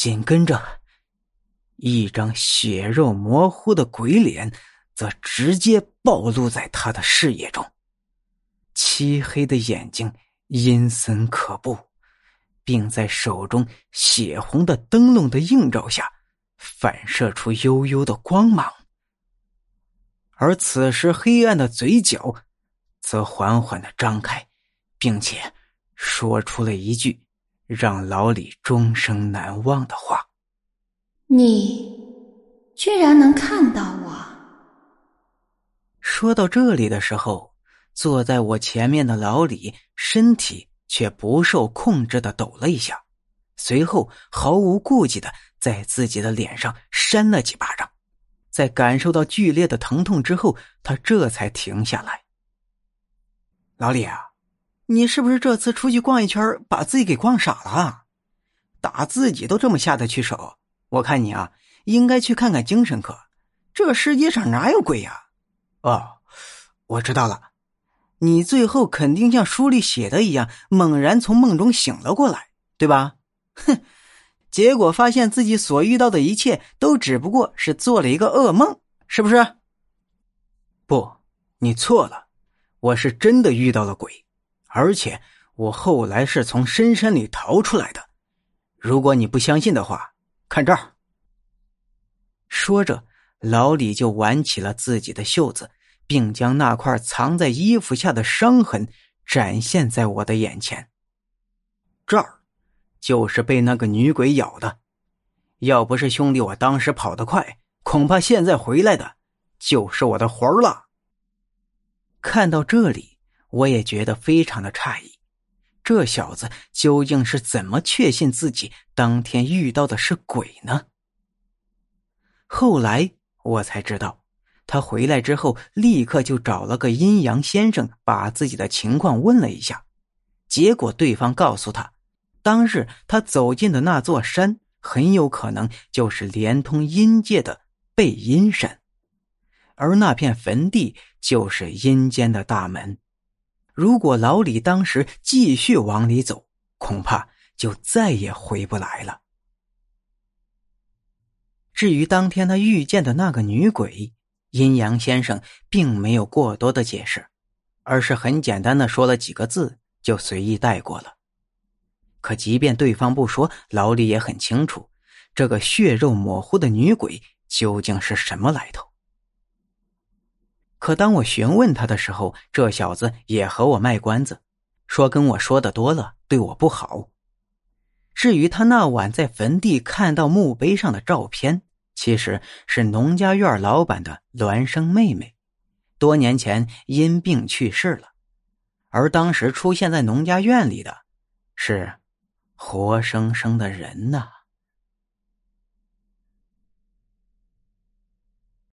紧跟着，一张血肉模糊的鬼脸则直接暴露在他的视野中，漆黑的眼睛阴森可怖，并在手中血红的灯笼的映照下，反射出幽幽的光芒。而此时，黑暗的嘴角则缓缓的张开，并且说出了一句让老李终生难忘的话：“你居然能看到我！”说到这里的时候，坐在我前面的老李身体却不受控制的抖了一下，随后毫无顾忌的在自己的脸上扇了几巴掌。在感受到剧烈的疼痛之后，他这才停下来。老李啊，你是不是这次出去逛一圈，把自己给逛傻了？打自己都这么下得去手，我看你啊，应该去看看精神科。这世界上哪有鬼呀？哦，我知道了，你最后肯定像书里写的一样，猛然从梦中醒了过来，对吧？哼。结果发现自己所遇到的一切都只不过是做了一个噩梦，是不是？不，你错了，我是真的遇到了鬼，而且我后来是从深山里逃出来的。如果你不相信的话，看这儿。说着，老李就挽起了自己的袖子，并将那块藏在衣服下的伤痕展现在我的眼前。这儿。就是被那个女鬼咬的，要不是兄弟我当时跑得快，恐怕现在回来的就是我的魂儿了。看到这里，我也觉得非常的诧异，这小子究竟是怎么确信自己当天遇到的是鬼呢？后来我才知道，他回来之后立刻就找了个阴阳先生，把自己的情况问了一下，结果对方告诉他。当日他走进的那座山，很有可能就是连通阴界的背阴山，而那片坟地就是阴间的大门。如果老李当时继续往里走，恐怕就再也回不来了。至于当天他遇见的那个女鬼，阴阳先生并没有过多的解释，而是很简单的说了几个字，就随意带过了。可即便对方不说，老李也很清楚，这个血肉模糊的女鬼究竟是什么来头。可当我询问他的时候，这小子也和我卖关子，说跟我说的多了，对我不好。至于他那晚在坟地看到墓碑上的照片，其实是农家院老板的孪生妹妹，多年前因病去世了，而当时出现在农家院里的，是。活生生的人呐！